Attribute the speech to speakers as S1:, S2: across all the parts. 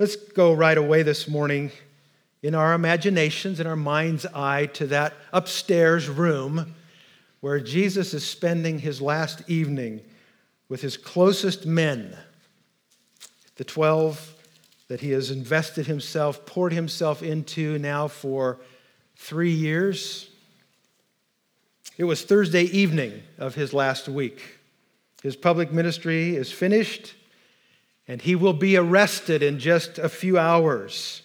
S1: Let's go right away this morning in our imaginations, in our mind's eye, to that upstairs room where Jesus is spending his last evening with his closest men, the 12 that he has invested himself, poured himself into now for three years. It was Thursday evening of his last week. His public ministry is finished, and he will be arrested in just a few hours.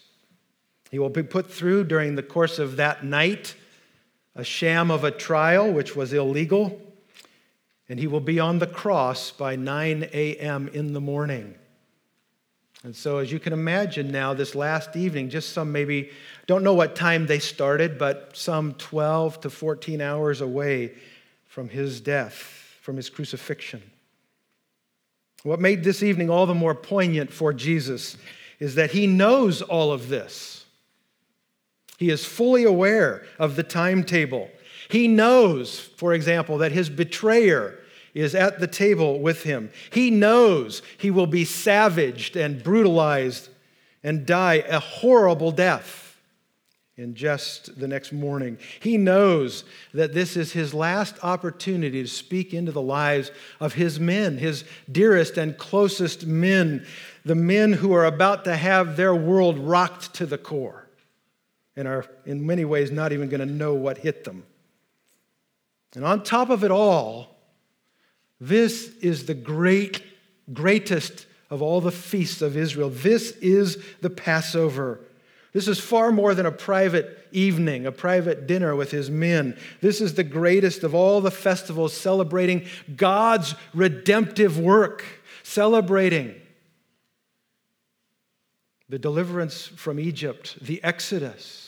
S1: He will be put through during the course of that night a sham of a trial, which was illegal, and he will be on the cross by 9 a.m. in the morning. And so, as you can imagine now, this last evening, just some maybe, don't know what time they started, but some 12 to 14 hours away from his death, from his crucifixion. What made this evening all the more poignant for Jesus is that he knows all of this. He is fully aware of the timetable. He knows, for example, that his betrayer is at the table with him. He knows he will be savaged and brutalized and die a horrible death in just the next morning. He knows that this is his last opportunity to speak into the lives of his men, his dearest and closest men, the men who are about to have their world rocked to the core and are, in many ways, not even going to know what hit them. And on top of it all, this is the great, greatest of all the feasts of Israel. This is the Passover. This is far more than a private evening, a private dinner with his men. This is the greatest of all the festivals celebrating God's redemptive work, celebrating the deliverance from Egypt, the Exodus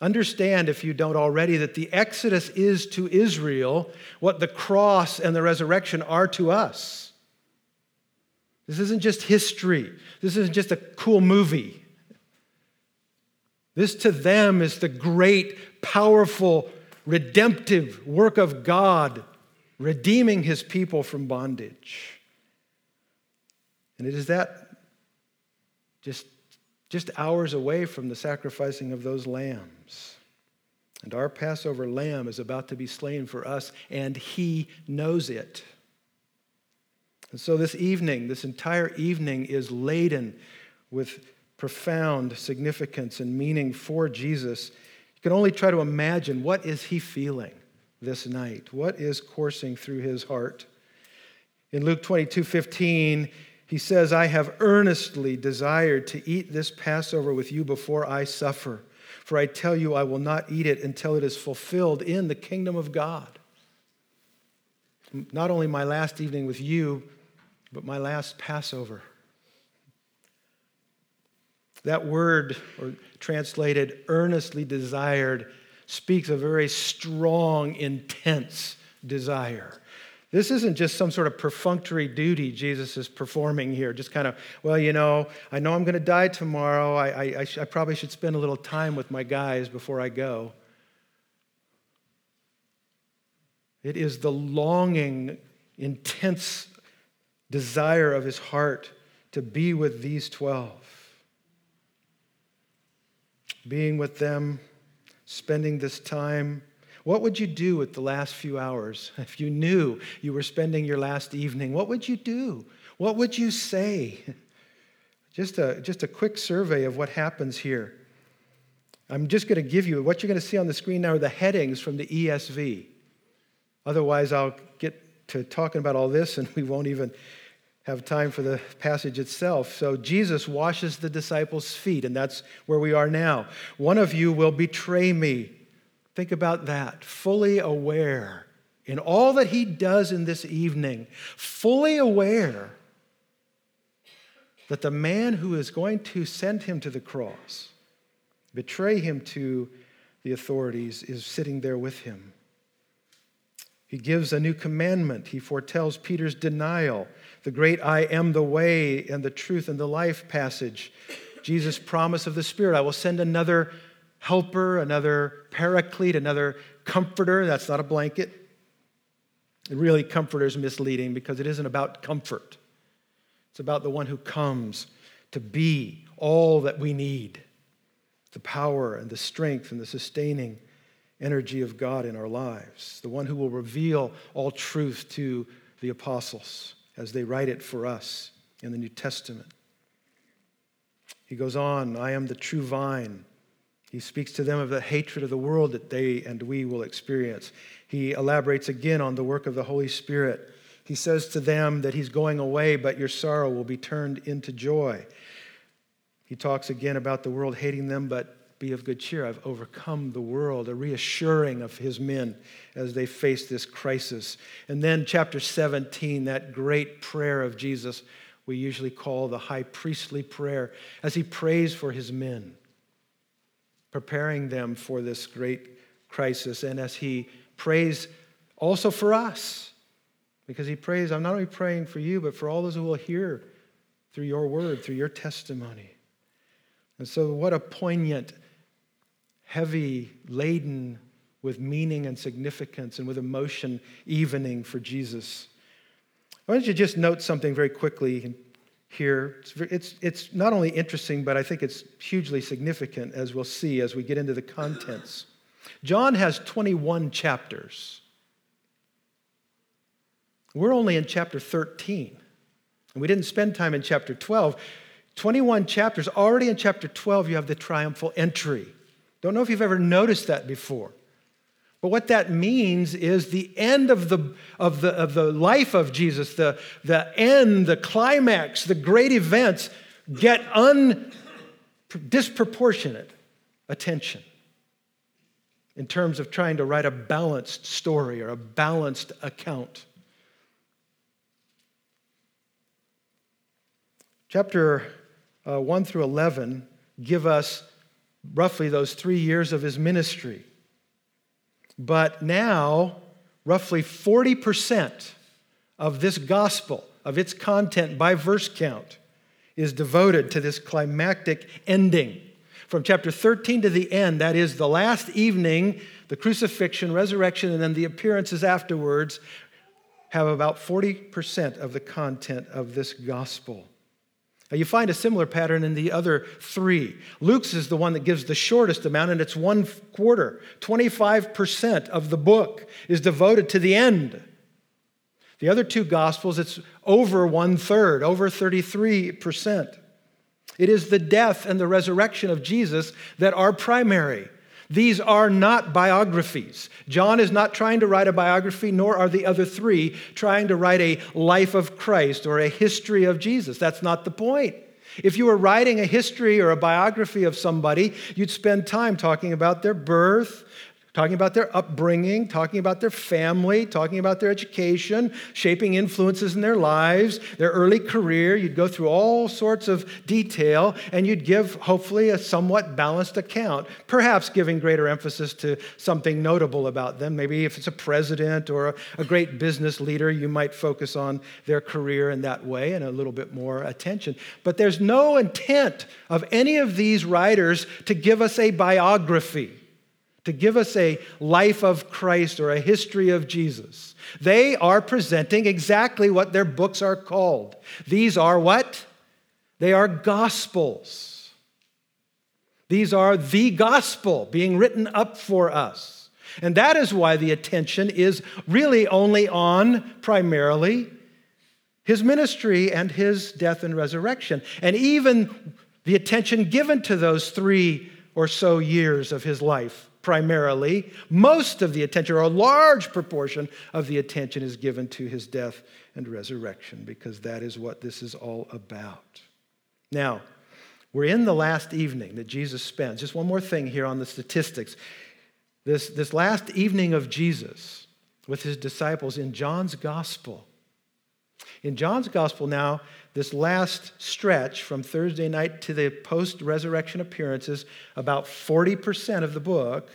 S1: Understand, if you don't already, that the Exodus is to Israel what the cross and the resurrection are to us. This isn't just history, this isn't just a cool movie. This to them is the great, powerful, redemptive work of God, redeeming his people from bondage. And it is that just just hours away from the sacrificing of those lambs. And our Passover lamb is about to be slain for us, and he knows it. And so, this evening, this entire evening is laden with profound significance and meaning for Jesus. You can only try to imagine what is he feeling this night? What is coursing through his heart? In Luke 22 15, he says, I have earnestly desired to eat this Passover with you before I suffer. For I tell you, I will not eat it until it is fulfilled in the kingdom of God. Not only my last evening with you, but my last Passover. That word, or translated earnestly desired, speaks a very strong, intense desire. This isn't just some sort of perfunctory duty Jesus is performing here, just kind of, well, you know, I know I'm going to die tomorrow. I, I, I, sh- I probably should spend a little time with my guys before I go. It is the longing, intense desire of his heart to be with these 12. Being with them, spending this time what would you do with the last few hours if you knew you were spending your last evening? What would you do? What would you say? Just a, just a quick survey of what happens here. I'm just going to give you what you're going to see on the screen now are the headings from the ESV. Otherwise, I'll get to talking about all this and we won't even have time for the passage itself. So, Jesus washes the disciples' feet, and that's where we are now. One of you will betray me. Think about that. Fully aware in all that he does in this evening, fully aware that the man who is going to send him to the cross, betray him to the authorities, is sitting there with him. He gives a new commandment. He foretells Peter's denial, the great I am the way and the truth and the life passage. Jesus' promise of the Spirit I will send another helper, another paraclete, another comforter. That's not a blanket. And Really, comforter is misleading because it isn't about comfort. It's about the one who comes to be all that we need the power and the strength and the sustaining energy of God in our lives, the one who will reveal all truth to the apostles as they write it for us in the New Testament. He goes on, I am the true vine. He speaks to them of the hatred of the world that they and we will experience. He elaborates again on the work of the Holy Spirit. He says to them that he's going away, but your sorrow will be turned into joy. He talks again about the world hating them, but be of good cheer. I've overcome the world, a reassuring of his men as they face this crisis. And then, chapter 17, that great prayer of Jesus, we usually call the high priestly prayer, as he prays for his men, preparing them for this great crisis, and as he prays also for us, because he prays, I'm not only praying for you, but for all those who will hear through your word, through your testimony. And so, what a poignant heavy, laden with meaning and significance and with emotion evening for Jesus. I want you to just note something very quickly here? It's, it's, it's not only interesting, but I think it's hugely significant, as we'll see as we get into the contents. John has 21 chapters. We're only in chapter 13, and we didn't spend time in chapter 12. 21 chapters. Already in chapter 12, you have the triumphal entry. Don't know if you've ever noticed that before. But what that means is the end of the, of the, of the life of Jesus, the, the end, the climax, the great events get un, disproportionate attention in terms of trying to write a balanced story or a balanced account. Chapter uh, 1 through 11 give us roughly those three years of his ministry. But now, roughly 40% of this gospel, of its content by verse count, is devoted to this climactic ending. From chapter 13 to the end, that is the last evening, the crucifixion, resurrection, and then the appearances afterwards, have about 40% of the content of this gospel. Now, you find a similar pattern in the other three. Luke's is the one that gives the shortest amount, and it's one quarter. 25% of the book is devoted to the end. The other two Gospels, it's over one third, over 33%. It is the death and the resurrection of Jesus that are primary. These are not biographies. John is not trying to write a biography, nor are the other three trying to write a life of Christ or a history of Jesus. That's not the point. If you were writing a history or a biography of somebody, you'd spend time talking about their birth, talking about their upbringing, talking about their family, talking about their education, shaping influences in their lives, their early career. You'd go through all sorts of detail and you'd give, hopefully, a somewhat balanced account, perhaps giving greater emphasis to something notable about them. Maybe if it's a president or a, great business leader, you might focus on their career in that way and a little bit more attention. But there's no intent of any of these writers to give us a biography to give us a life of Christ or a history of Jesus. They are presenting exactly what their books are called. These are what? They are gospels. These are the gospel being written up for us. And that is why the attention is really only on primarily his ministry and his death and resurrection. And even the attention given to those three or so years of his life primarily. Most of the attention, or a large proportion of the attention, is given to his death and resurrection because that is what this is all about. Now, we're in the last evening that Jesus spends. Just one more thing here on the statistics. This, this last evening of Jesus with his disciples in John's gospel. In John's gospel now, this last stretch from Thursday night to the post resurrection appearances, about 40% of the book,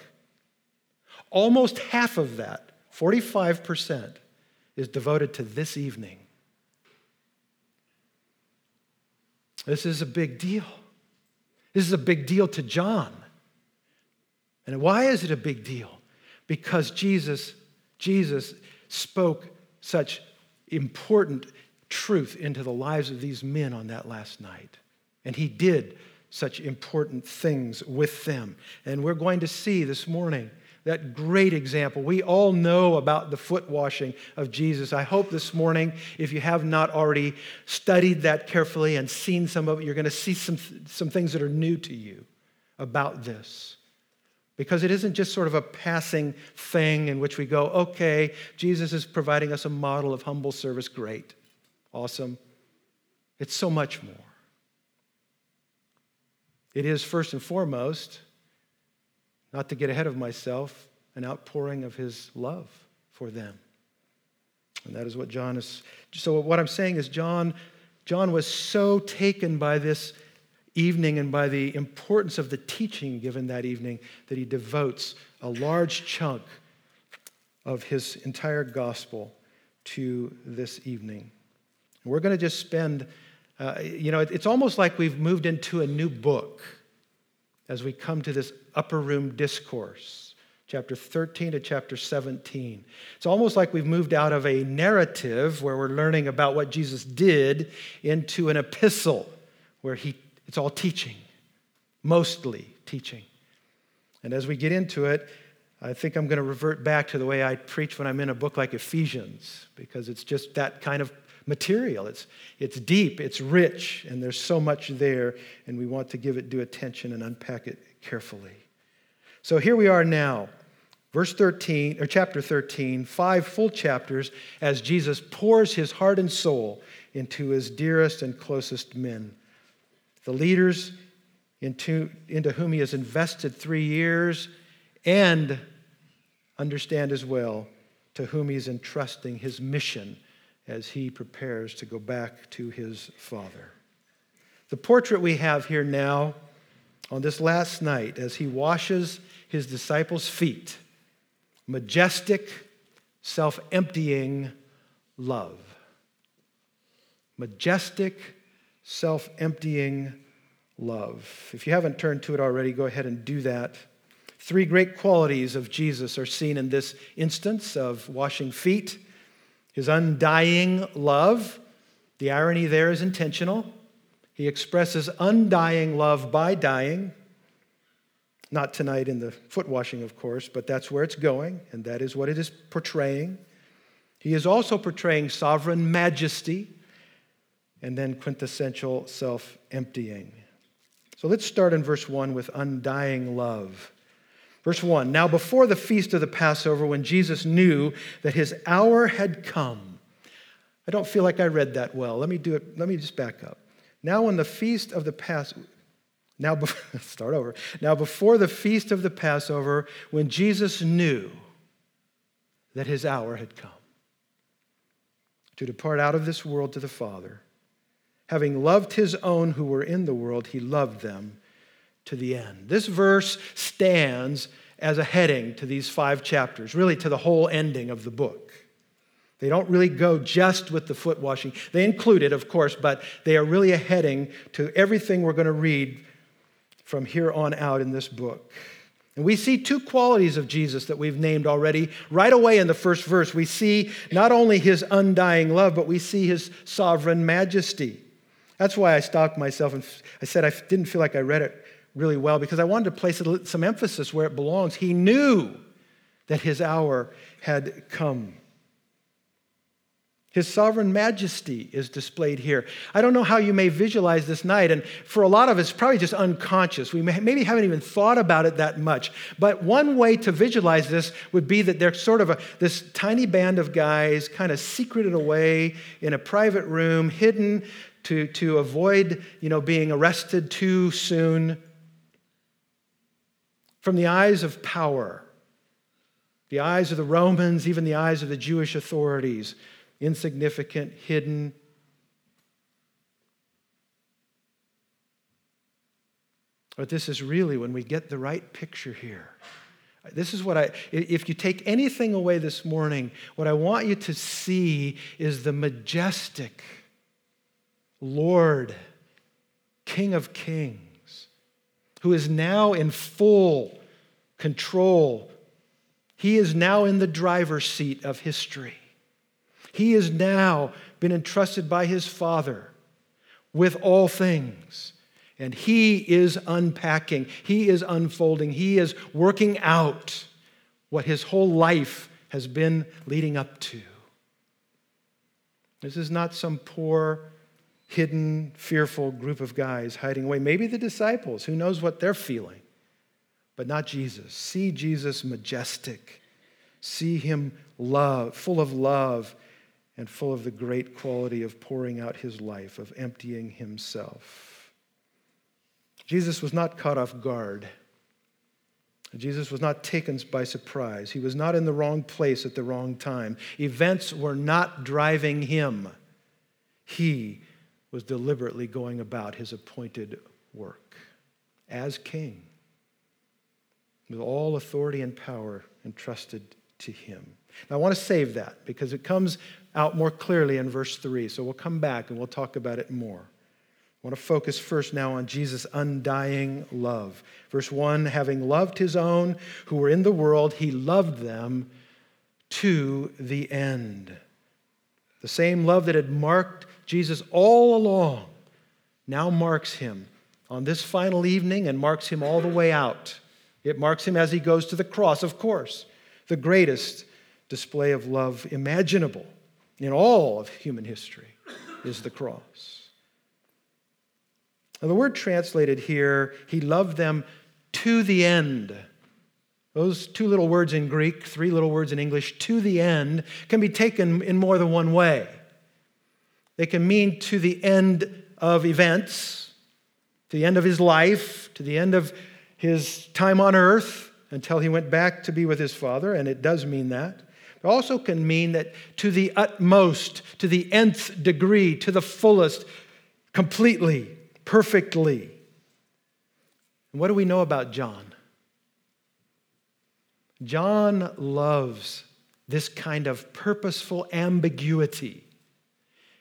S1: almost half of that, 45%, is devoted to this evening. This is a big deal. This is a big deal to John. And why is it a big deal? Because Jesus, Jesus spoke such important truth into the lives of these men on that last night. And he did such important things with them. And we're going to see this morning that great example. We all know about the foot washing of Jesus. I hope this morning, if you have not already studied that carefully and seen some of it, you're going to see some, some things that are new to you about this. Because it isn't just sort of a passing thing in which we go, okay, Jesus is providing us a model of humble service. Great. Awesome. It's so much more. It is first and foremost, not to get ahead of myself, an outpouring of his love for them. And that is what John is. So, what I'm saying is, John, John was so taken by this evening and by the importance of the teaching given that evening that he devotes a large chunk of his entire gospel to this evening. We're going to just spend uh, you know, it's almost like we've moved into a new book as we come to this upper room discourse, chapter 13 to chapter 17. It's almost like we've moved out of a narrative where we're learning about what Jesus did into an epistle where he, it's all teaching, mostly teaching. And as we get into it, I think I'm going to revert back to the way I preach when I'm in a book like Ephesians, because it's just that kind of material. It's, it's deep, it's rich, and there's so much there, and we want to give it due attention and unpack it carefully. So here we are now, verse 13, or chapter 13, five full chapters as Jesus pours his heart and soul into his dearest and closest men. The leaders into, into whom he has invested three years, and understand as well to whom he's entrusting his mission as he prepares to go back to his Father. The portrait we have here now on this last night as he washes his disciples' feet majestic, self emptying love. Majestic, self emptying love. If you haven't turned to it already, go ahead and do that. Three great qualities of Jesus are seen in this instance of washing feet his undying love. The irony there is intentional. He expresses undying love by dying. Not tonight in the foot washing, of course, but that's where it's going, and that is what it is portraying. He is also portraying sovereign majesty and then quintessential self emptying. So let's start in verse 1 with undying love. Verse 1 Now, before the feast of the Passover, when Jesus knew that his hour had come, I don't feel like I read that well. Let me do it. Let me just back up. Now, when the feast of the Passover, now, start over. Now, before the feast of the Passover, when Jesus knew that his hour had come to depart out of this world to the Father, having loved his own who were in the world, he loved them to the end. This verse stands as a heading to these five chapters, really to the whole ending of the book. They don't really go just with the foot washing. They include it, of course, but they are really a heading to everything we're going to read from here on out in this book. And we see two qualities of Jesus that we've named already. Right away in the first verse, we see not only his undying love, but we see his sovereign majesty. That's why I stopped myself and I said I didn't feel like I read it really well because I wanted to place some emphasis where it belongs. He knew that his hour had come. His sovereign majesty is displayed here. I don't know how you may visualize this night, and for a lot of us, probably just unconscious. We may, maybe haven't even thought about it that much. But one way to visualize this would be that there's sort of a, this tiny band of guys kind of secreted away in a private room, hidden to, to avoid you know, being arrested too soon from the eyes of power, the eyes of the Romans, even the eyes of the Jewish authorities, insignificant, hidden. But this is really when we get the right picture here. This is what I, if you take anything away this morning, what I want you to see is the majestic Lord, King of Kings who is now in full control. He is now in the driver's seat of history. He has now been entrusted by his Father with all things. And He is unpacking, He is unfolding, He is working out what His whole life has been leading up to. This is not some poor, hidden, fearful group of guys hiding away. Maybe the disciples, who knows what they're feeling, but not Jesus. See Jesus majestic. See him love, full of love and full of the great quality of pouring out his life, of emptying himself. Jesus was not caught off guard. Jesus was not taken by surprise. He was not in the wrong place at the wrong time. Events were not driving him. He was deliberately going about his appointed work as king with all authority and power entrusted to him. Now, I want to save that because it comes out more clearly in verse 3. So we'll come back and we'll talk about it more. I want to focus first now on Jesus' undying love. Verse 1 Having loved his own who were in the world, he loved them to the end. The same love that had marked Jesus all along now marks him on this final evening and marks him all the way out. It marks him as he goes to the cross, of course, the greatest display of love imaginable in all of human history is the cross. Now, the word translated here, he loved them to the end. Those two little words in Greek, three little words in English, to the end, can be taken in more than one way. They can mean to the end of events, to the end of his life, to the end of his time on earth until he went back to be with his father, and it does mean that. It also can mean that to the utmost, to the nth degree, to the fullest, completely, perfectly. And what do we know about John? John loves this kind of purposeful ambiguity.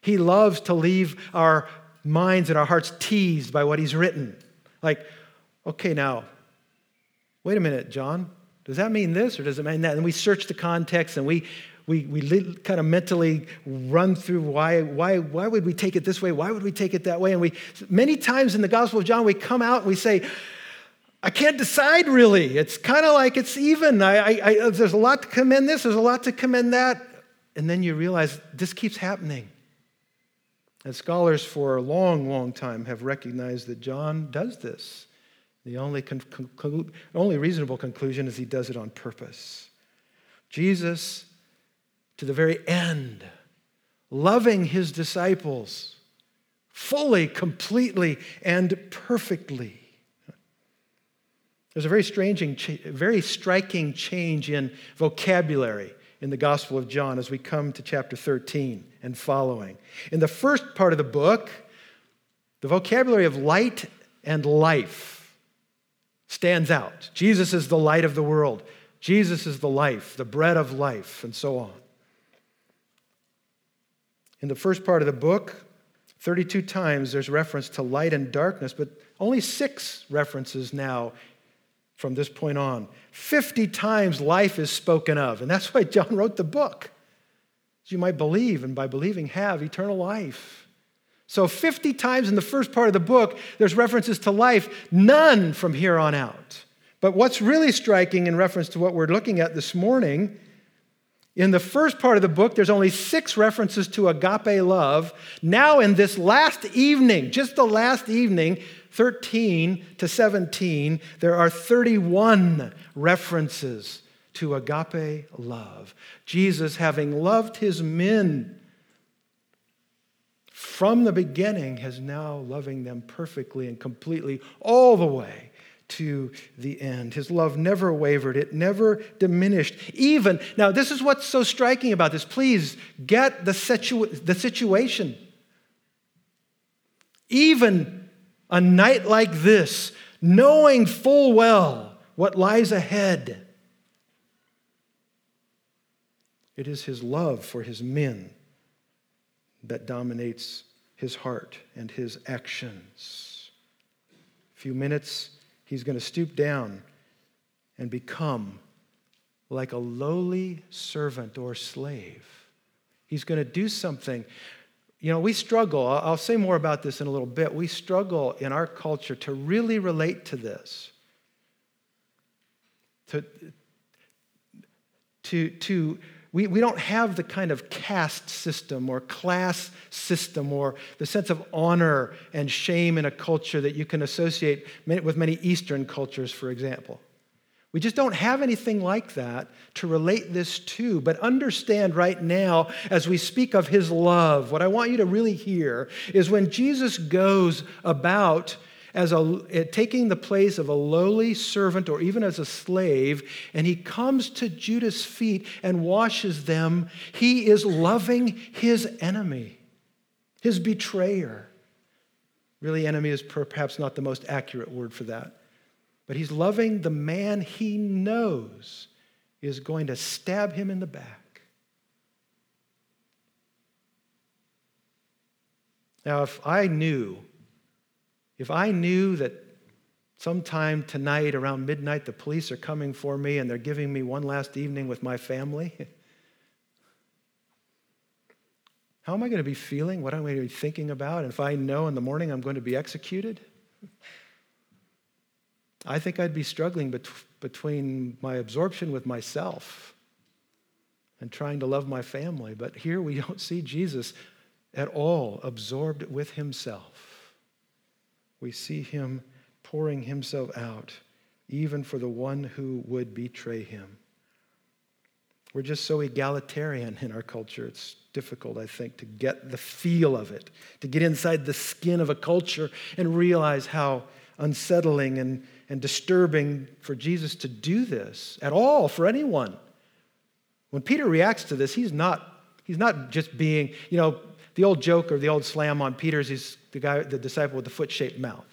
S1: He loves to leave our minds and our hearts teased by what he's written. Like, okay, now, wait a minute, John. Does that mean this or does it mean that? And we search the context and we, we, we kind of mentally run through why, why, why would we take it this way? Why would we take it that way? And we, many times in the Gospel of John, we come out and we say, I can't decide really. It's kind of like it's even. I, I, I, there's a lot to commend this, there's a lot to commend that. And then you realize this keeps happening. And scholars for a long, long time have recognized that John does this. The only, conclu- only reasonable conclusion is he does it on purpose. Jesus, to the very end, loving his disciples fully, completely, and perfectly. There's a very, strange, very striking change in vocabulary in the Gospel of John as we come to chapter 13 and following. In the first part of the book, the vocabulary of light and life stands out. Jesus is the light of the world, Jesus is the life, the bread of life, and so on. In the first part of the book, 32 times there's reference to light and darkness, but only six references now from this point on. 50 times life is spoken of, and that's why John wrote the book. You might believe, and by believing, have eternal life. So, 50 times in the first part of the book, there's references to life, none from here on out. But what's really striking in reference to what we're looking at this morning, in the first part of the book, there's only six references to agape love. Now, in this last evening, just the last evening, 13 to 17, there are 31 references to agape love. Jesus, having loved his men from the beginning, has now loving them perfectly and completely all the way to the end. His love never wavered, it never diminished. Even, now, this is what's so striking about this. Please get the, situ- the situation. Even a night like this, knowing full well what lies ahead. It is his love for his men that dominates his heart and his actions. A few minutes, he's going to stoop down and become like a lowly servant or slave. He's going to do something you know, we struggle. I'll say more about this in a little bit. We struggle in our culture to really relate to this. To, to, to we, we don't have the kind of caste system or class system or the sense of honor and shame in a culture that you can associate with many Eastern cultures, for example. We just don't have anything like that to relate this to. But understand right now, as we speak of his love, what I want you to really hear is when Jesus goes about as a, eh, taking the place of a lowly servant or even as a slave, and he comes to Judas' feet and washes them, he is loving his enemy, his betrayer. Really, enemy is perhaps not the most accurate word for that. But he's loving the man he knows is going to stab him in the back. Now, if I knew if I knew that sometime tonight around midnight the police are coming for me and they're giving me one last evening with my family, how am I going to be feeling? What am I going to be thinking about? And if I know in the morning I'm going to be executed? I think I'd be struggling bet- between my absorption with myself and trying to love my family. But here we don't see Jesus at all absorbed with himself we see him pouring himself out, even for the one who would betray him. We're just so egalitarian in our culture. It's difficult, I think, to get the feel of it, to get inside the skin of a culture and realize how unsettling and, and disturbing for Jesus to do this at all for anyone. When Peter reacts to this, he's not, he's not just being, you know, the old joke or the old slam on Peter's, he's the guy, the disciple with the foot-shaped mouth.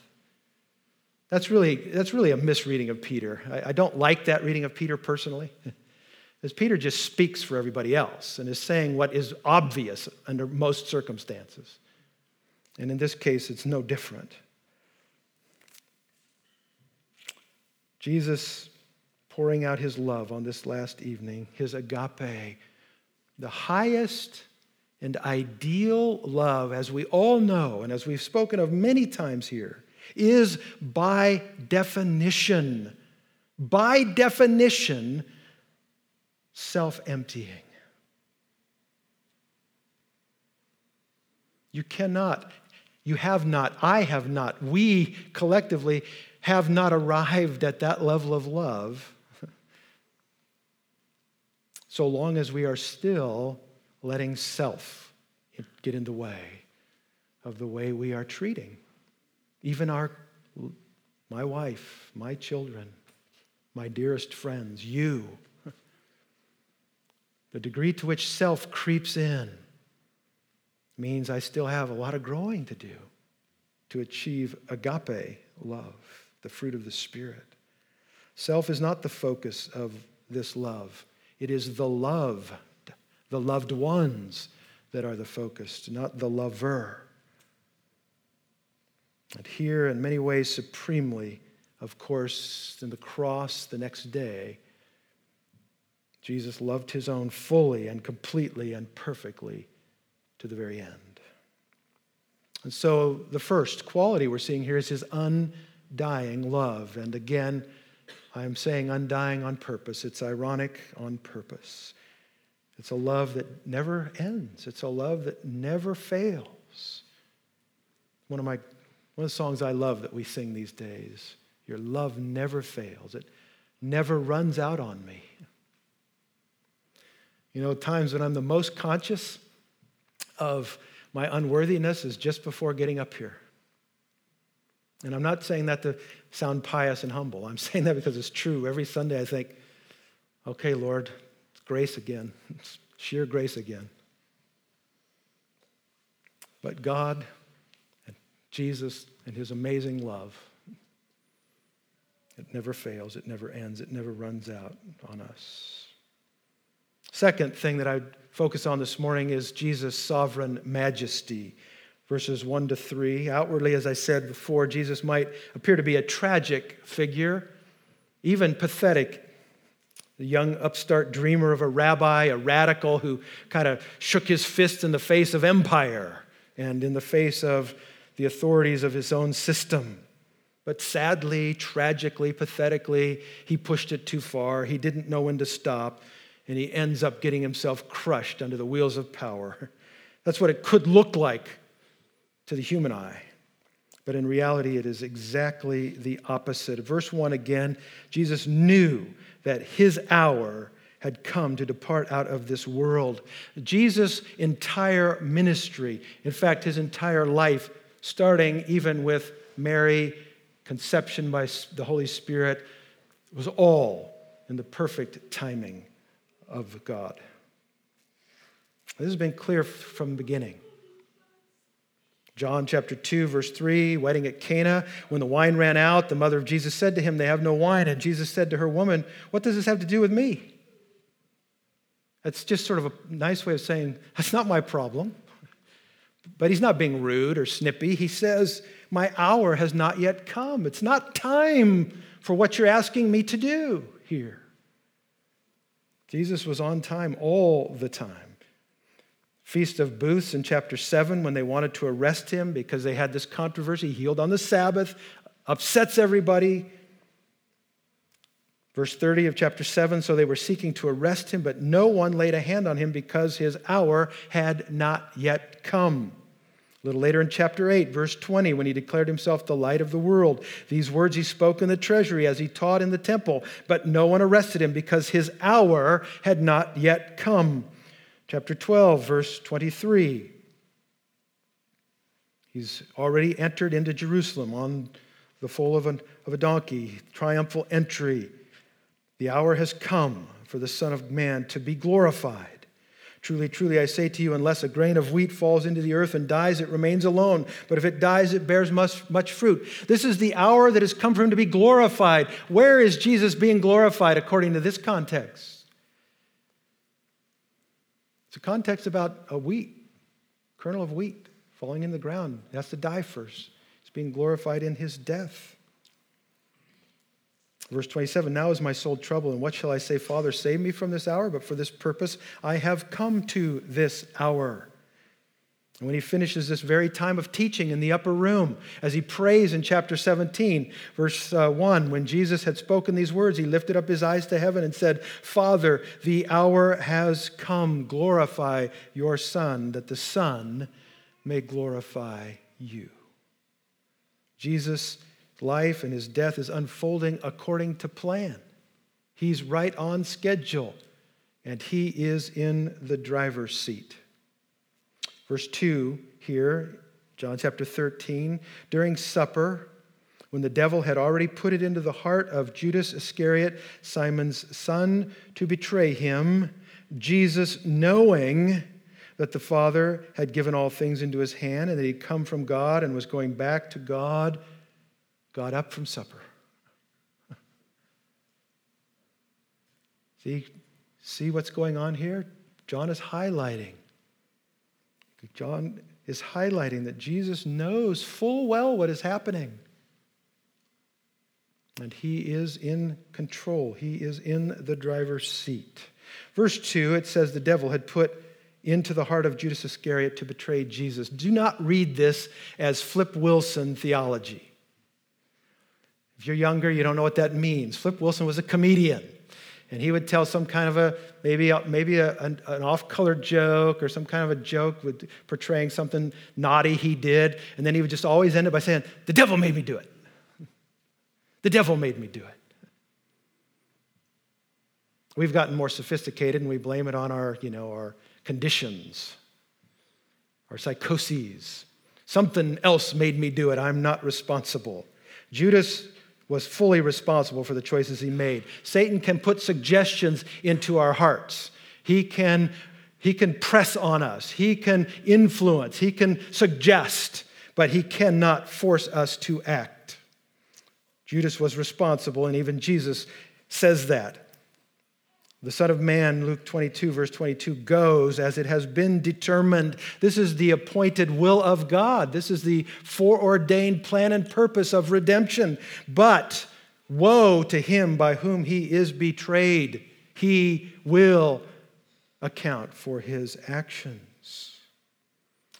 S1: That's really, that's really a misreading of Peter. I, I don't like that reading of Peter personally, because Peter just speaks for everybody else and is saying what is obvious under most circumstances. And in this case, it's no different. Jesus pouring out his love on this last evening, his agape, the highest and ideal love, as we all know, and as we've spoken of many times here, is by definition, by definition, self emptying. You cannot, you have not, I have not, we collectively have not arrived at that level of love so long as we are still letting self get in the way of the way we are treating even our my wife, my children, my dearest friends, you. The degree to which self creeps in means I still have a lot of growing to do to achieve agape love, the fruit of the Spirit. Self is not the focus of this love, it is the love the loved ones that are the focus, not the lover. And here, in many ways, supremely, of course, in the cross the next day, Jesus loved his own fully and completely and perfectly to the very end. And so, the first quality we're seeing here is his undying love. And again, I'm saying undying on purpose. It's ironic on purpose. It's a love that never ends, it's a love that never fails. One of my one of the songs I love that we sing these days, Your love never fails. It never runs out on me. You know, times when I'm the most conscious of my unworthiness is just before getting up here. And I'm not saying that to sound pious and humble. I'm saying that because it's true. Every Sunday I think, okay, Lord, grace again, it's sheer grace again. But God and Jesus and his amazing love, it never fails, it never ends, it never runs out on us. Second thing that I'd focus on this morning is Jesus' sovereign majesty. Verses 1 to 3. Outwardly, as I said before, Jesus might appear to be a tragic figure, even pathetic the young upstart dreamer of a rabbi, a radical who kind of shook his fist in the face of empire and in the face of the authorities of his own system. But sadly, tragically, pathetically, he pushed it too far. He didn't know when to stop, and he ends up getting himself crushed under the wheels of power. That's what it could look like to the human eye. But in reality, it is exactly the opposite. Verse 1 again Jesus knew that his hour had come to depart out of this world. Jesus' entire ministry, in fact, his entire life, starting even with Mary, conception by the Holy Spirit, was all in the perfect timing of God. This has been clear from the beginning. John chapter 2, verse 3, wedding at Cana. When the wine ran out, the mother of Jesus said to him, They have no wine. And Jesus said to her, Woman, what does this have to do with me? That's just sort of a nice way of saying, That's not my problem. But he's not being rude or snippy. He says, My hour has not yet come. It's not time for what you're asking me to do here. Jesus was on time all the time. Feast of Booths in chapter 7 when they wanted to arrest him because they had this controversy. He healed on the Sabbath, upsets everybody. Verse 30 of chapter 7 so they were seeking to arrest him, but no one laid a hand on him because his hour had not yet come. A little later in chapter 8, verse 20, when he declared himself the light of the world, these words he spoke in the treasury as he taught in the temple, but no one arrested him because his hour had not yet come chapter 12, verse 23. He's already entered into Jerusalem on the foal of, an, of a donkey, triumphal entry. The hour has come for the Son of Man to be glorified. Truly, truly, I say to you, unless a grain of wheat falls into the earth and dies, it remains alone. But if it dies, it bears much, much fruit. This is the hour that has come for him to be glorified. Where is Jesus being glorified according to this context? It's a context about a wheat, kernel of wheat falling in the ground. It has to die first. It's being glorified in his death. Verse 27 Now is my soul troubled, and what shall I say? Father, save me from this hour, but for this purpose I have come to this hour. And when he finishes this very time of teaching in the upper room, as he prays in chapter 17, verse uh, 1, when Jesus had spoken these words, he lifted up his eyes to heaven and said, Father, the hour has come. Glorify your Son, that the Son may glorify you. Jesus' life and his death is unfolding according to plan. He's right on schedule, and he is in the driver's seat. Verse 2 here, John chapter 13, during supper, when the devil had already put it into the heart of Judas Iscariot, Simon's son, to betray him, Jesus, knowing that the Father had given all things into his hand and that he'd come from God and was going back to God, got up from supper. See, see what's going on here? John is highlighting John is highlighting that Jesus knows full well what is happening. And he is in control, he is in the driver's seat. Verse 2, it says the devil had put into the heart of Judas Iscariot to betray Jesus. Do not read this as Flip Wilson theology. If you're younger, you don't know what that means. Flip Wilson was a comedian and he would tell some kind of a maybe maybe a, an, an off-color joke or some kind of a joke with portraying something naughty he did. And then he would just always end it by saying the devil made me do it. The devil made me do it. We've gotten more sophisticated and we blame it on our you know our conditions our psychoses. Something else made me do it. I'm not responsible. Judas was fully responsible for the choices he made. Satan can put suggestions into our hearts. He can, he can press on us. He can influence. He can suggest, but he cannot force us to act. Judas was responsible, and even Jesus says that. The Son of Man, Luke 22, verse 22, goes as it has been determined. This is the appointed will of God. This is the foreordained plan and purpose of redemption. But woe to him by whom he is betrayed. He will account for his actions.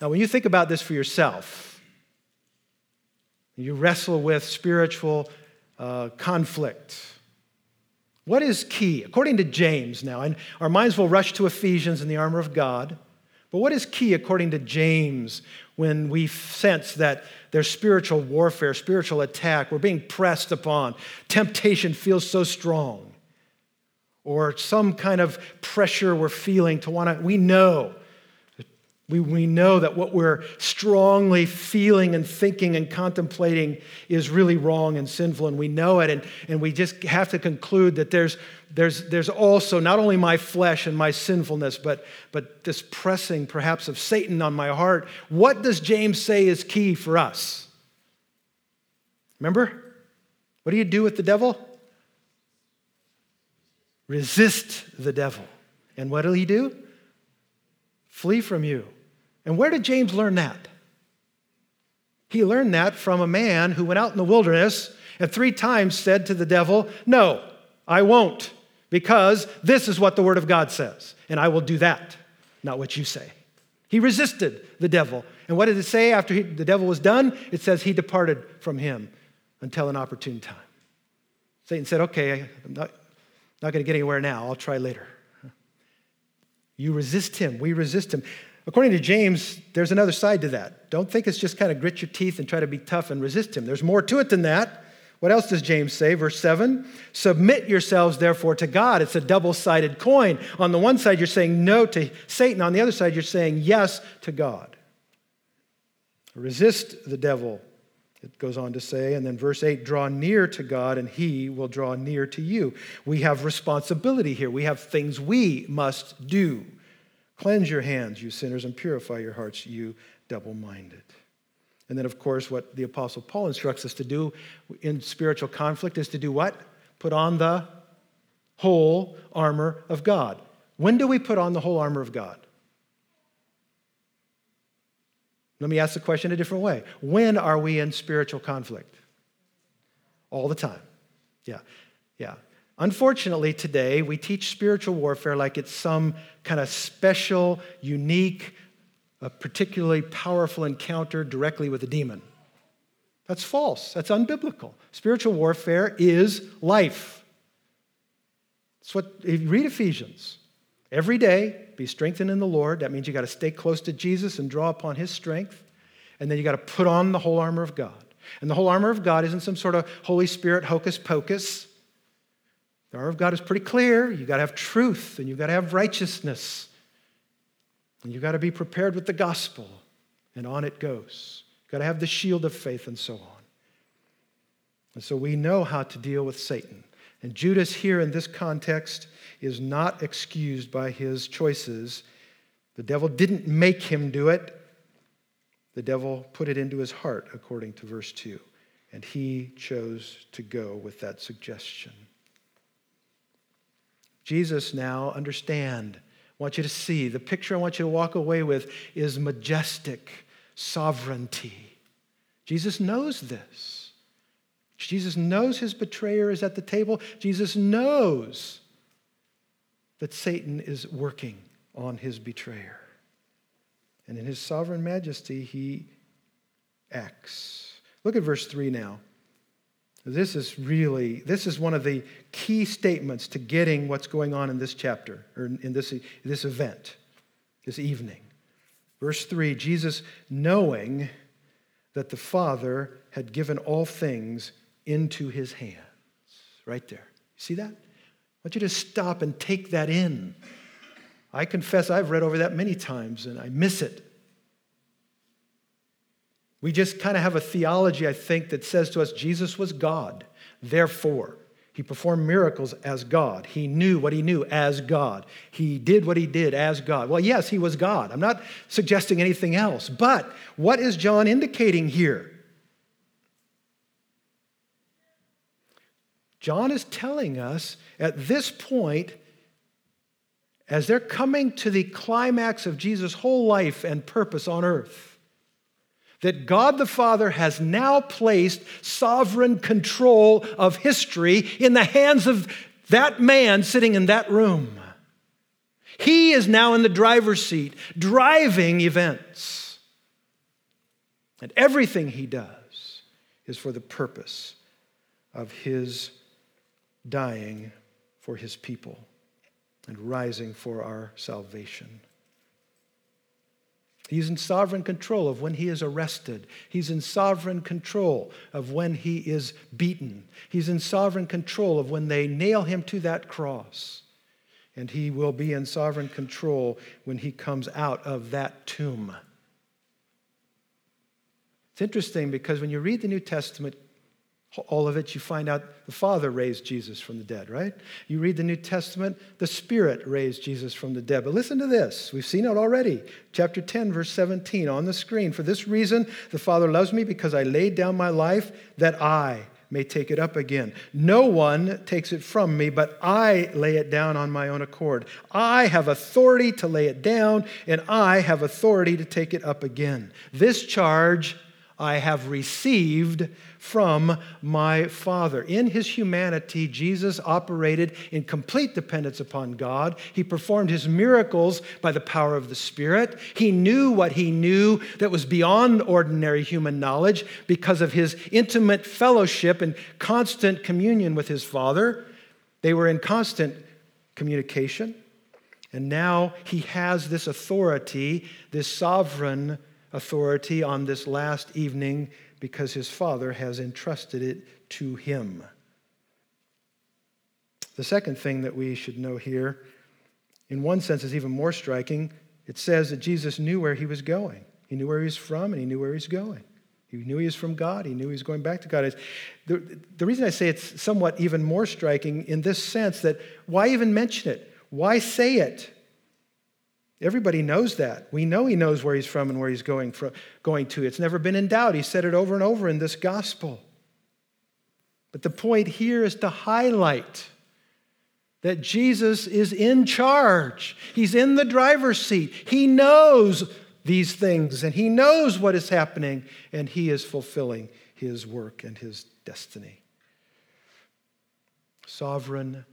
S1: Now, when you think about this for yourself, you wrestle with spiritual uh, conflict. What is key? According to James now, and our minds will rush to Ephesians and the armor of God, but what is key according to James when we sense that there's spiritual warfare, spiritual attack, we're being pressed upon, temptation feels so strong, or some kind of pressure we're feeling to want to, we know we, we know that what we're strongly feeling and thinking and contemplating is really wrong and sinful, and we know it, and, and we just have to conclude that there's, there's, there's also not only my flesh and my sinfulness, but, but this pressing perhaps of Satan on my heart. What does James say is key for us? Remember? What do you do with the devil? Resist the devil. And what will he do? Flee from you. And where did James learn that? He learned that from a man who went out in the wilderness and three times said to the devil, No, I won't, because this is what the Word of God says, and I will do that, not what you say. He resisted the devil. And what did it say after he, the devil was done? It says he departed from him until an opportune time. Satan said, Okay, I'm not, not going to get anywhere now. I'll try later. You resist him. We resist him. According to James, there's another side to that. Don't think it's just kind of grit your teeth and try to be tough and resist him. There's more to it than that. What else does James say? Verse 7 Submit yourselves, therefore, to God. It's a double sided coin. On the one side, you're saying no to Satan. On the other side, you're saying yes to God. Resist the devil, it goes on to say. And then verse 8 draw near to God, and he will draw near to you. We have responsibility here, we have things we must do. Cleanse your hands, you sinners, and purify your hearts, you double minded. And then, of course, what the Apostle Paul instructs us to do in spiritual conflict is to do what? Put on the whole armor of God. When do we put on the whole armor of God? Let me ask the question a different way. When are we in spiritual conflict? All the time. Yeah, yeah. Unfortunately, today we teach spiritual warfare like it's some kind of special, unique, a particularly powerful encounter directly with a demon. That's false. That's unbiblical. Spiritual warfare is life. That's what, read Ephesians, every day be strengthened in the Lord. That means you got to stay close to Jesus and draw upon his strength. And then you got to put on the whole armor of God. And the whole armor of God isn't some sort of Holy Spirit hocus pocus. The armor of God is pretty clear. You've got to have truth and you've got to have righteousness. And you've got to be prepared with the gospel. And on it goes. You've got to have the shield of faith and so on. And so we know how to deal with Satan. And Judas, here in this context, is not excused by his choices. The devil didn't make him do it, the devil put it into his heart, according to verse 2. And he chose to go with that suggestion. Jesus, now, understand. I want you to see. The picture I want you to walk away with is majestic sovereignty. Jesus knows this. Jesus knows his betrayer is at the table. Jesus knows that Satan is working on his betrayer. And in his sovereign majesty, he acts. Look at verse 3 now. This is really, this is one of the key statements to getting what's going on in this chapter, or in this, this event, this evening. Verse 3 Jesus, knowing that the Father had given all things into his hands. Right there. See that? I want you to stop and take that in. I confess I've read over that many times and I miss it. We just kind of have a theology, I think, that says to us Jesus was God. Therefore, he performed miracles as God. He knew what he knew as God. He did what he did as God. Well, yes, he was God. I'm not suggesting anything else. But what is John indicating here? John is telling us at this point, as they're coming to the climax of Jesus' whole life and purpose on earth, that God the Father has now placed sovereign control of history in the hands of that man sitting in that room. He is now in the driver's seat, driving events. And everything he does is for the purpose of his dying for his people and rising for our salvation. He's in sovereign control of when he is arrested. He's in sovereign control of when he is beaten. He's in sovereign control of when they nail him to that cross. And he will be in sovereign control when he comes out of that tomb. It's interesting because when you read the New Testament all of it, you find out the Father raised Jesus from the dead, right? You read the New Testament, the Spirit raised Jesus from the dead. But listen to this. We've seen it already. Chapter 10, verse 17 on the screen. For this reason, the Father loves me because I laid down my life that I may take it up again. No one takes it from me, but I lay it down on my own accord. I have authority to lay it down, and I have authority to take it up again. This charge I have received from my Father. In his humanity, Jesus operated in complete dependence upon God. He performed his miracles by the power of the Spirit. He knew what he knew that was beyond ordinary human knowledge because of his intimate fellowship and constant communion with his Father. They were in constant communication. And now he has this authority, this sovereign authority on this last evening because his Father has entrusted it to him. The second thing that we should know here, in one sense, is even more striking. It says that Jesus knew where he was going. He knew where he was from and he knew where he was going. He knew he was from God. He knew he was going back to God. The, the reason I say it's somewhat even more striking in this sense that why even mention it? Why say it? Everybody knows that. We know he knows where he's from and where he's going, from, going to. It's never been in doubt. He said it over and over in this gospel. But the point here is to highlight that Jesus is in charge. He's in the driver's seat. He knows these things and he knows what is happening and he is fulfilling his work and his destiny. Sovereign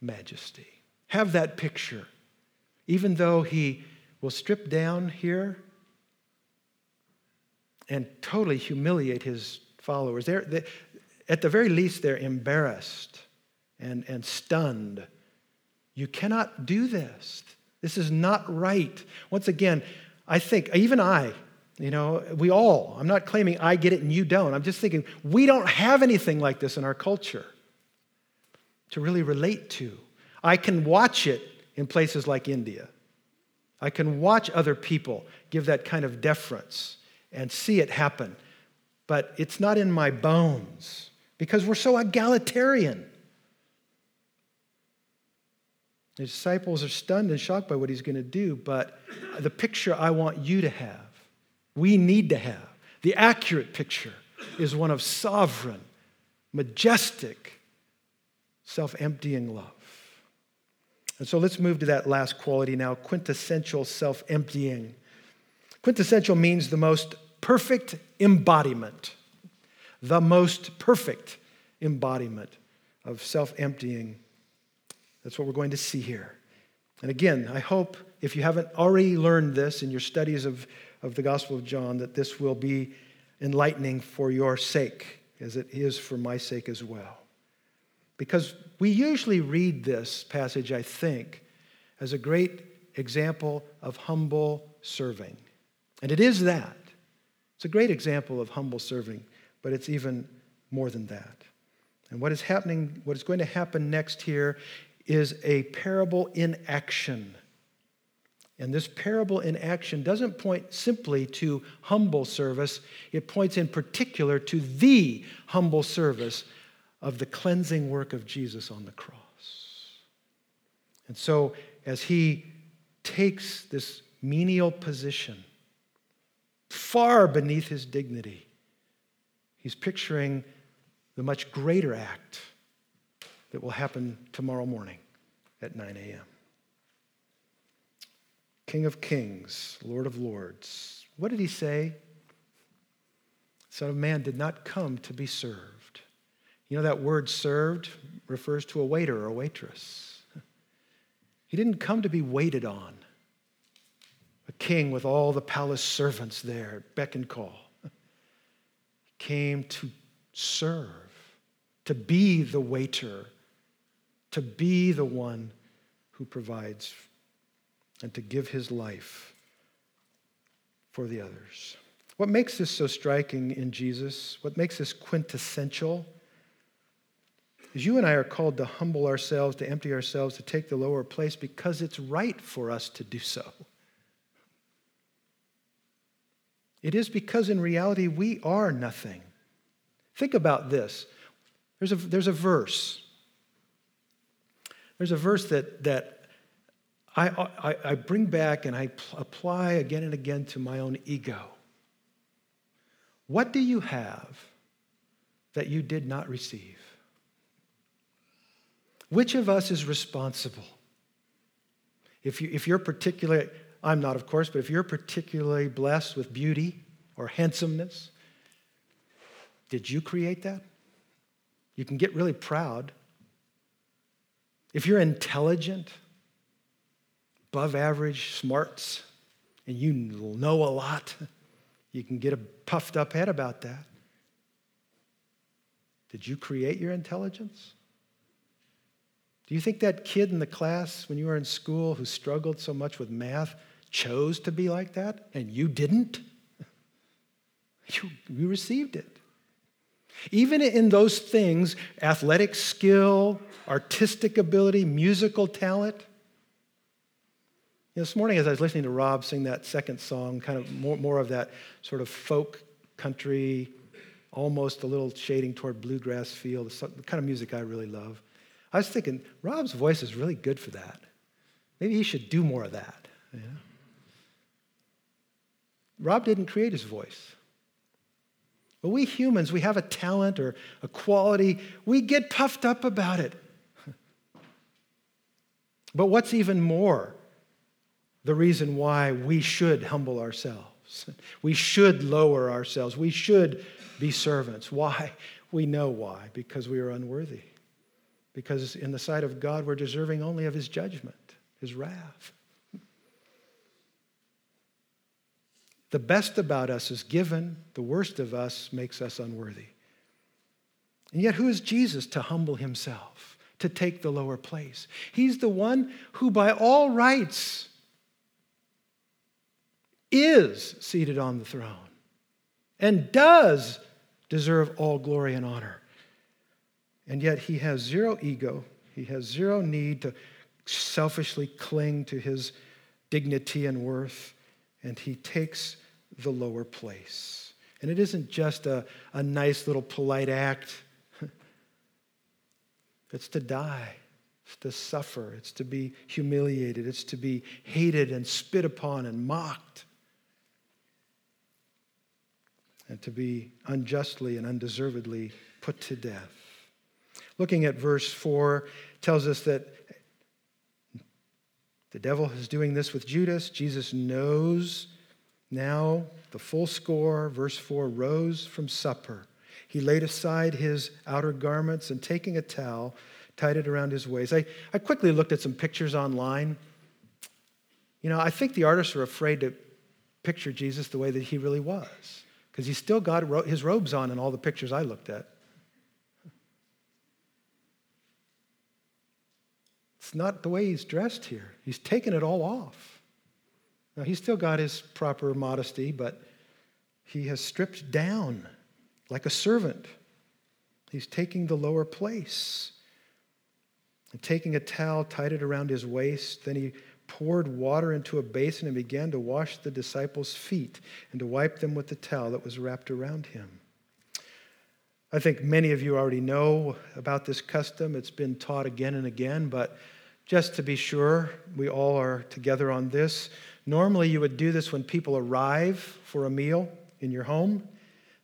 S1: majesty. Have that picture even though he will strip down here and totally humiliate his followers. They're, they, at the very least, they're embarrassed and, and stunned. You cannot do this. This is not right. Once again, I think, even I, you know, we all, I'm not claiming I get it and you don't. I'm just thinking we don't have anything like this in our culture to really relate to. I can watch it in places like India. I can watch other people give that kind of deference and see it happen, but it's not in my bones because we're so egalitarian. The disciples are stunned and shocked by what he's going to do, but the picture I want you to have, we need to have, the accurate picture is one of sovereign, majestic, self emptying love. And so let's move to that last quality now quintessential self emptying. Quintessential means the most perfect embodiment, the most perfect embodiment of self emptying. That's what we're going to see here. And again, I hope if you haven't already learned this in your studies of, of the Gospel of John, that this will be enlightening for your sake, as it is for my sake as well. Because we usually read this passage, I think, as a great example of humble serving. And it is that. It's a great example of humble serving, but it's even more than that. And what is happening, what is going to happen next here is a parable in action. And this parable in action doesn't point simply to humble service, it points in particular to the humble service of the cleansing work of Jesus on the cross. And so, as he takes this menial position far beneath his dignity, he's picturing the much greater act that will happen tomorrow morning at 9 a.m. King of kings, Lord of lords. What did he say? Son of Man did not come to be served you know, that word served refers to a waiter or a waitress. He didn't come to be waited on, a king with all the palace servants there, beck and call. came to serve, to be the waiter, to be the one who provides, and to give his life for the others. What makes this so striking in Jesus, what makes this quintessential, is you and I are called to humble ourselves, to empty ourselves, to take the lower place because it's right for us to do so. It is because in reality we are nothing. Think about this. There's a, there's a verse. There's a verse that, that I, I, I bring back and I pl- apply again and again to my own ego. What do you have that you did not receive? Which of us is responsible? If, you, if you're particularly, I'm not, of course, but if you're particularly blessed with beauty or handsomeness, did you create that? You can get really proud. If you're intelligent, above average smarts, and you know a lot, you can get a puffed up head about that. Did you create your intelligence? Do you think that kid in the class when you were in school who struggled so much with math chose to be like that and you didn't? You, you received it. Even in those things, athletic skill, artistic ability, musical talent. This morning, as I was listening to Rob sing that second song, kind of more, more of that sort of folk country, almost a little shading toward bluegrass feel, the kind of music I really love. I was thinking, Rob's voice is really good for that. Maybe he should do more of that. Know? Rob didn't create his voice. But we humans, we have a talent or a quality, we get puffed up about it. but what's even more the reason why we should humble ourselves? We should lower ourselves. We should be servants. Why? We know why, because we are unworthy because in the sight of God, we're deserving only of his judgment, his wrath. The best about us is given, the worst of us makes us unworthy. And yet, who is Jesus to humble himself, to take the lower place? He's the one who, by all rights, is seated on the throne and does deserve all glory and honor. And yet he has zero ego, he has zero need to selfishly cling to his dignity and worth, and he takes the lower place. And it isn't just a, a nice little polite act, it's to die. It's to suffer. It's to be humiliated. It's to be hated and spit upon and mocked. And to be unjustly and undeservedly put to death. Looking at verse 4 tells us that the devil is doing this with Judas. Jesus knows now the full score. Verse 4 rose from supper. He laid aside his outer garments and taking a towel, tied it around his waist. I, I quickly looked at some pictures online. You know, I think the artists are afraid to picture Jesus the way that he really was because he still got his robes on in all the pictures I looked at. It's not the way he's dressed here. He's taken it all off. Now, he's still got his proper modesty, but he has stripped down like a servant. He's taking the lower place. And taking a towel, tied it around his waist. Then he poured water into a basin and began to wash the disciples' feet and to wipe them with the towel that was wrapped around him. I think many of you already know about this custom. It's been taught again and again, but just to be sure, we all are together on this. Normally, you would do this when people arrive for a meal in your home.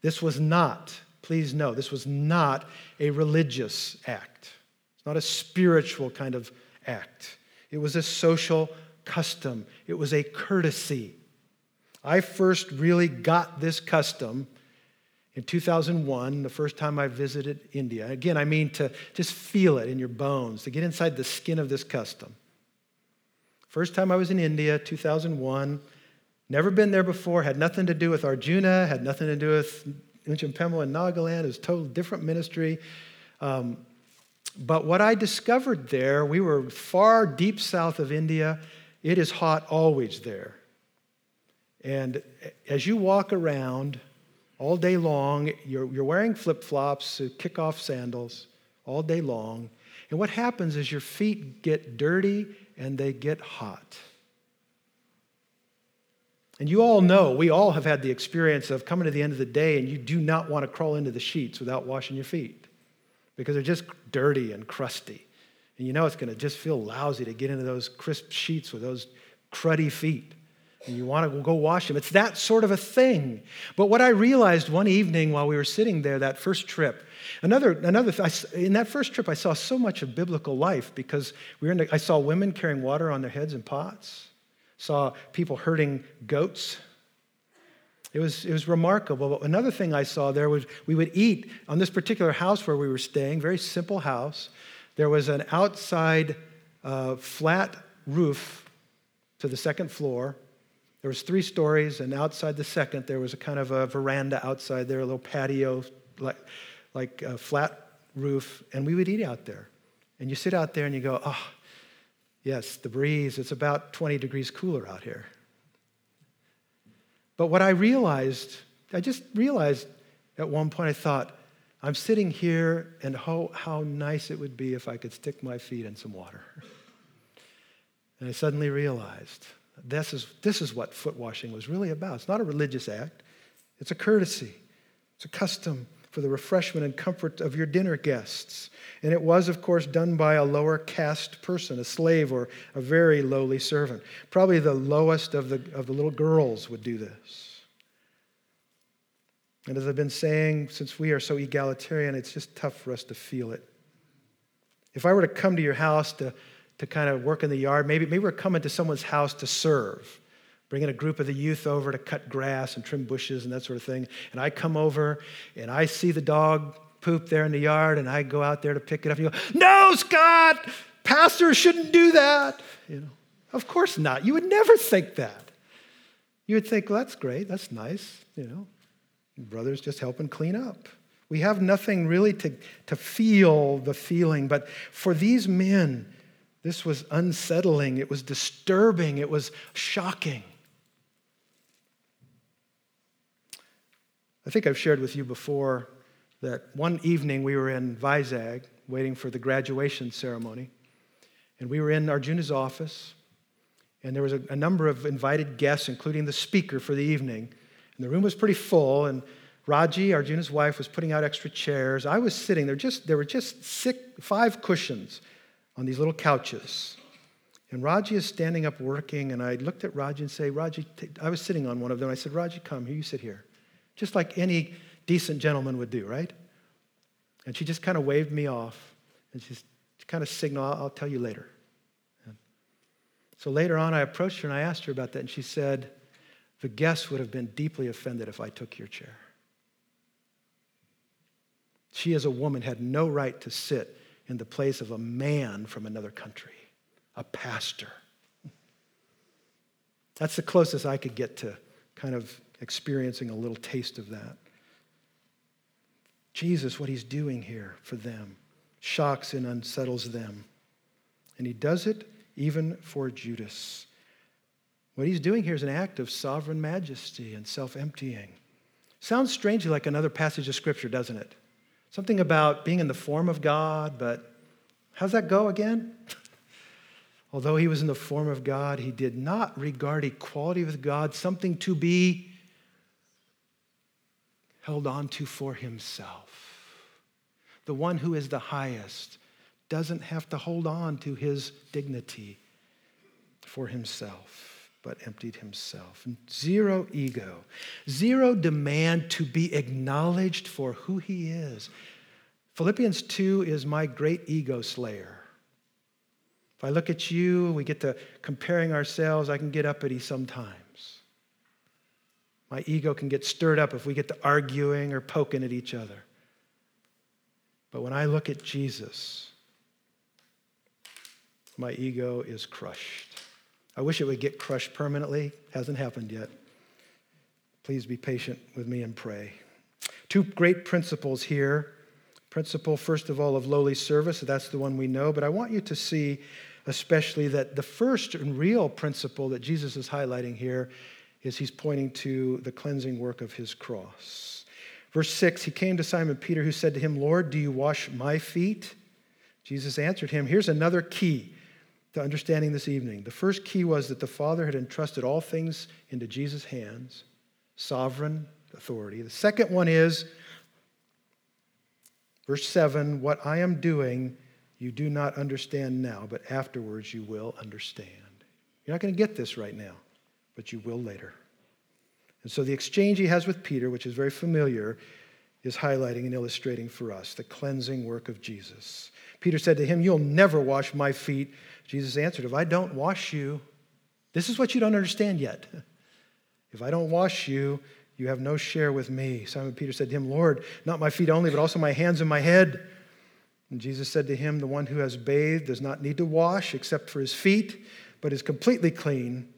S1: This was not, please know, this was not a religious act. It's not a spiritual kind of act. It was a social custom, it was a courtesy. I first really got this custom in 2001, the first time I visited India, again, I mean to just feel it in your bones, to get inside the skin of this custom. First time I was in India, 2001, never been there before, had nothing to do with Arjuna, had nothing to do with Unchimpemo in Nagaland. It was a total different ministry. Um, but what I discovered there, we were far deep south of India. It is hot always there. And as you walk around all day long, you're, you're wearing flip flops, kick off sandals all day long. And what happens is your feet get dirty and they get hot. And you all know, we all have had the experience of coming to the end of the day and you do not want to crawl into the sheets without washing your feet because they're just dirty and crusty. And you know it's going to just feel lousy to get into those crisp sheets with those cruddy feet. And you want to go wash them. It's that sort of a thing. But what I realized one evening while we were sitting there, that first trip, another, another in that first trip, I saw so much of biblical life because we were in the, I saw women carrying water on their heads in pots saw people herding goats. It was, it was remarkable. But another thing I saw there was we would eat on this particular house where we were staying, very simple house. There was an outside uh, flat roof to the second floor. There was three stories, and outside the second, there was a kind of a veranda outside there, a little patio, like, like a flat roof, and we would eat out there. And you sit out there and you go, oh, Yes, the breeze, it's about 20 degrees cooler out here. But what I realized, I just realized at one point, I thought, I'm sitting here, and how, how nice it would be if I could stick my feet in some water. And I suddenly realized this is, this is what foot washing was really about. It's not a religious act, it's a courtesy, it's a custom for the refreshment and comfort of your dinner guests. And it was, of course, done by a lower caste person, a slave or a very lowly servant. Probably the lowest of the, of the little girls would do this. And as I've been saying, since we are so egalitarian, it's just tough for us to feel it. If I were to come to your house to, to kind of work in the yard, maybe, maybe we're coming to someone's house to serve bringing a group of the youth over to cut grass and trim bushes and that sort of thing. And I come over and I see the dog poop there in the yard and I go out there to pick it up and you go, No, Scott, pastors shouldn't do that. You know, of course not. You would never think that. You would think, well, that's great, that's nice, you know. Brothers just helping clean up. We have nothing really to, to feel the feeling, but for these men, this was unsettling, it was disturbing, it was shocking. I think I've shared with you before that one evening we were in Vizag waiting for the graduation ceremony. And we were in Arjuna's office, and there was a, a, number of invited guests, including the speaker for the evening. And the room was pretty full, and Raji, Arjuna's wife, was putting out extra chairs. I was sitting there, just, there were just six, five cushions on these little couches. And Raji is standing up working, and I looked at Raji and say, Raji, I was sitting on one of them. I said, Raji, come here, you sit here just like any decent gentleman would do, right? And she just kind of waved me off and she kind of signaled, I'll tell you later. And so later on, I approached her and I asked her about that, and she said, The guests would have been deeply offended if I took your chair. She, as a woman, had no right to sit in the place of a man from another country, a pastor. That's the closest I could get to kind of experiencing a little taste of that. Jesus, what he's doing here for them, shocks and unsettles them. And he does it even for Judas. What he's doing here is an act of sovereign majesty and self emptying. Sounds strangely like another passage of Scripture, doesn't it? Something about being in the form of God, but how's that go again? Although he was in the form of God, he did not regard equality with God something to be held on to for himself. The one who is the highest doesn't have to hold on to his dignity for himself, but emptied himself. Zero ego, zero demand to be acknowledged for who he is. Philippians 2 is my great ego slayer. If I look at you, we get to comparing ourselves, I can get uppity sometimes. My ego can get stirred up if we get to arguing or poking at each other. But when I look at Jesus, my ego is crushed. I wish it would get crushed permanently. Hasn't happened yet. Please be patient with me and pray. two great principles here. Principle, first of all, of lowly service. That's the one we know. But I want you to see, especially, that the first and real principle that Jesus is highlighting here is he's pointing to the cleansing work of his cross. Verse 6 He came to Simon Peter, who said to him, Lord, do you wash my feet? Jesus answered him, Here's another key understanding this evening. The first key was that the Father had entrusted all things into Jesus' hands, sovereign authority. The second one is, verse 7 What I am doing, you do not understand now, but afterwards you will understand. You're not going to get this right now, but you will later. And so the exchange he has with Peter, which is very familiar, is highlighting and illustrating for us the cleansing work of Jesus. Peter said to him, You'll never wash my feet. Jesus answered, If I don't wash you, this is what you don't understand yet. If I don't wash you, you have no share with me. Simon Peter said to him, Lord, not my feet only, but also my hands and my head. And Jesus said to him, The one who has bathed does not need to wash except for his feet, but is completely clean.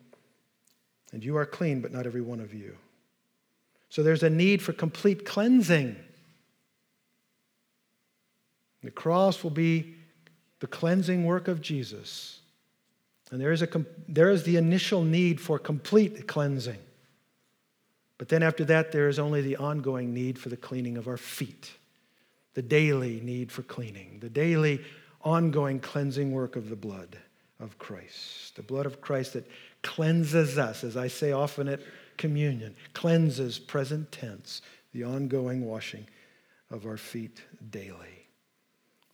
S1: And you are clean, but not every one of you. So there's a need for complete cleansing. The cross will be the cleansing work of Jesus. And there is, a, there is the initial need for complete cleansing. But then after that, there is only the ongoing need for the cleaning of our feet, the daily need for cleaning, the daily ongoing cleansing work of the blood of Christ. The blood of Christ that cleanses us, as I say often at communion, cleanses, present tense, the ongoing washing of our feet daily.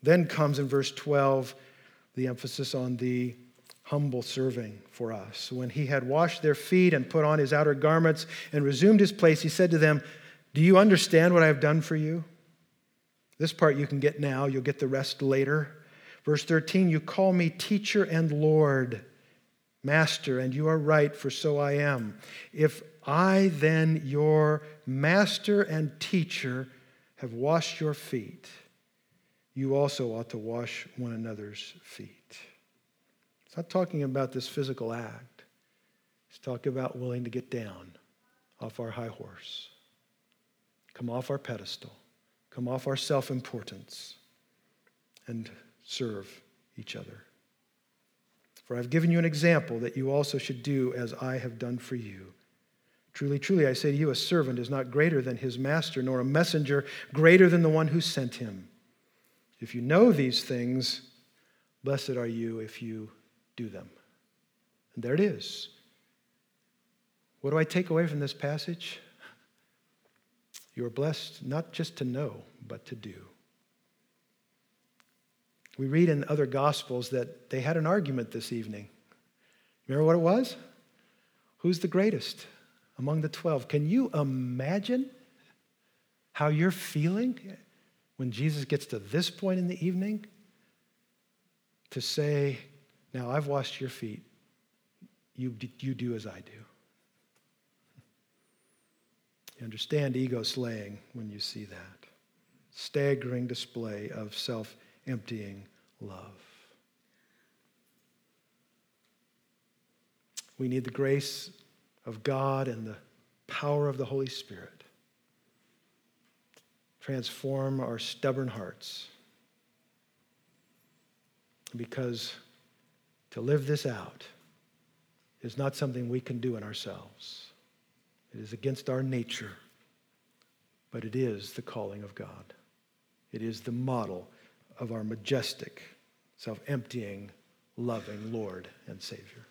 S1: Then comes in verse 12 the emphasis on the humble serving for us. When he had washed their feet and put on his outer garments and resumed his place, he said to them, Do you understand what I have done for you? This part you can get now, you'll get the rest later. Verse 13, you call me teacher and Lord, master, and you are right, for so I am. If I, then, your master and teacher, have washed your feet, you also ought to wash one another's feet. It's not talking about this physical act. It's talking about willing to get down off our high horse, come off our pedestal, come off our self importance, and serve each other. For I've given you an example that you also should do as I have done for you. Truly, truly, I say to you, a servant is not greater than his master, nor a messenger greater than the one who sent him. If you know these things, blessed are you if you do them. And there it is. What do I take away from this passage? You are blessed not just to know, but to do. We read in other gospels that they had an argument this evening. Remember what it was? Who's the greatest among the 12? Can you imagine how you're feeling when Jesus gets to this point in the evening to say, Now I've washed your feet. You, you do as I do. You understand ego slaying when you see that. Staggering display of self emptying love. We need the grace of God and the power of the Holy Spirit transform our stubborn hearts. Because to live this out is not something we can do in ourselves. It is against our nature, but it is the calling of God. It is the model of our majestic, self emptying, loving Lord and Savior.